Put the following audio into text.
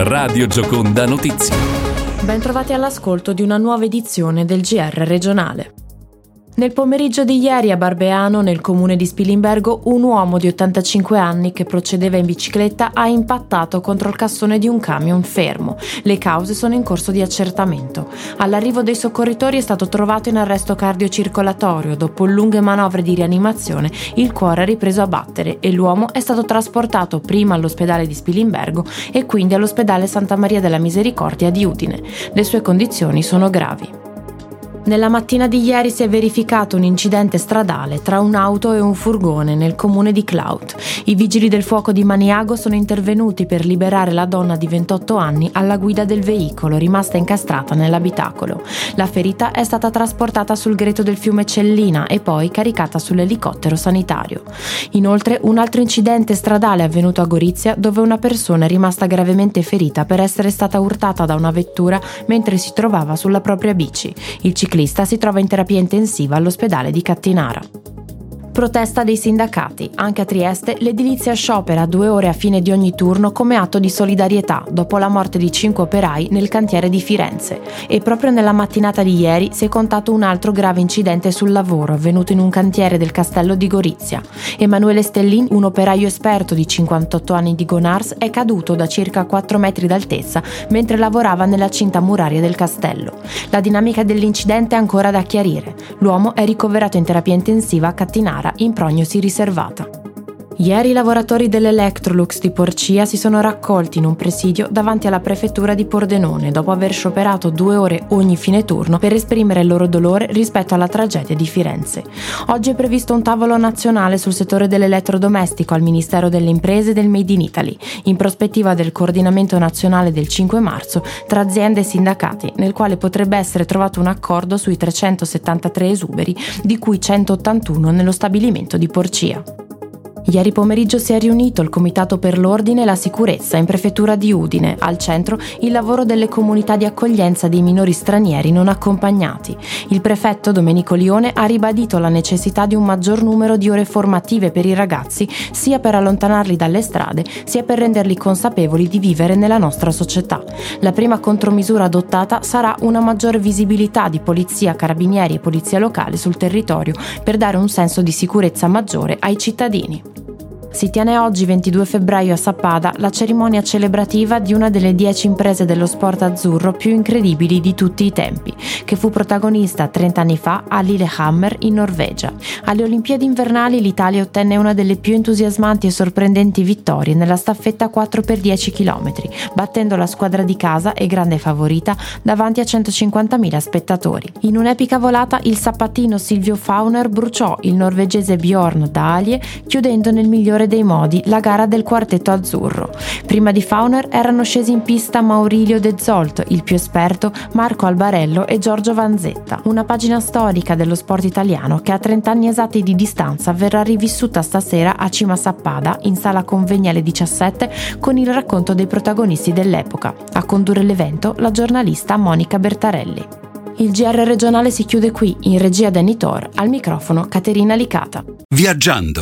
Radio Gioconda Notizie. Bentrovati all'ascolto di una nuova edizione del GR regionale. Nel pomeriggio di ieri a Barbeano, nel comune di Spilimbergo, un uomo di 85 anni che procedeva in bicicletta ha impattato contro il cassone di un camion fermo. Le cause sono in corso di accertamento. All'arrivo dei soccorritori è stato trovato in arresto cardiocircolatorio. Dopo lunghe manovre di rianimazione, il cuore ha ripreso a battere e l'uomo è stato trasportato prima all'ospedale di Spilimbergo e quindi all'ospedale Santa Maria della Misericordia di Udine. Le sue condizioni sono gravi. Nella mattina di ieri si è verificato un incidente stradale tra un'auto e un furgone nel comune di Clout. I vigili del fuoco di Maniago sono intervenuti per liberare la donna di 28 anni alla guida del veicolo, rimasta incastrata nell'abitacolo. La ferita è stata trasportata sul greto del fiume Cellina e poi caricata sull'elicottero sanitario. Inoltre, un altro incidente stradale è avvenuto a Gorizia dove una persona è rimasta gravemente ferita per essere stata urtata da una vettura mentre si trovava sulla propria bici. Il ciclista ciclista si trova in terapia intensiva all'ospedale di Cattinara protesta dei sindacati. Anche a Trieste l'edilizia sciopera due ore a fine di ogni turno come atto di solidarietà dopo la morte di cinque operai nel cantiere di Firenze. E proprio nella mattinata di ieri si è contato un altro grave incidente sul lavoro avvenuto in un cantiere del castello di Gorizia. Emanuele Stellin, un operaio esperto di 58 anni di Gonars, è caduto da circa 4 metri d'altezza mentre lavorava nella cinta muraria del castello. La dinamica dell'incidente è ancora da chiarire. L'uomo è ricoverato in terapia intensiva a Cattinara in prognosi riservata. Ieri i lavoratori dell'Electrolux di Porcia si sono raccolti in un presidio davanti alla prefettura di Pordenone dopo aver scioperato due ore ogni fine turno per esprimere il loro dolore rispetto alla tragedia di Firenze. Oggi è previsto un tavolo nazionale sul settore dell'elettrodomestico al Ministero delle Imprese e del Made in Italy, in prospettiva del coordinamento nazionale del 5 marzo tra aziende e sindacati, nel quale potrebbe essere trovato un accordo sui 373 esuberi, di cui 181 nello stabilimento di Porcia. Ieri pomeriggio si è riunito il Comitato per l'Ordine e la Sicurezza in prefettura di Udine, al centro il lavoro delle comunità di accoglienza dei minori stranieri non accompagnati. Il prefetto Domenico Lione ha ribadito la necessità di un maggior numero di ore formative per i ragazzi, sia per allontanarli dalle strade, sia per renderli consapevoli di vivere nella nostra società. La prima contromisura adottata sarà una maggiore visibilità di polizia, carabinieri e polizia locale sul territorio per dare un senso di sicurezza maggiore ai cittadini. Si tiene oggi, 22 febbraio, a Sappada la cerimonia celebrativa di una delle dieci imprese dello sport azzurro più incredibili di tutti i tempi, che fu protagonista 30 anni fa a Lillehammer in Norvegia. Alle Olimpiadi invernali l'Italia ottenne una delle più entusiasmanti e sorprendenti vittorie nella staffetta 4x10 km, battendo la squadra di casa e grande favorita davanti a 150.000 spettatori. In un'epica volata il sappatino Silvio Fauner bruciò il norvegese Bjorn Dalie, chiudendo nel migliore dei modi la gara del quartetto azzurro. Prima di Fauner erano scesi in pista Maurilio De Zolt, il più esperto, Marco Albarello e Giorgio Vanzetta. Una pagina storica dello sport italiano che a 30 anni esatti di distanza verrà rivissuta stasera a Cima Sappada, in sala conveniale 17, con il racconto dei protagonisti dell'epoca. A condurre l'evento la giornalista Monica Bertarelli. Il GR regionale si chiude qui, in regia Denitor, al microfono Caterina Licata. Viaggiando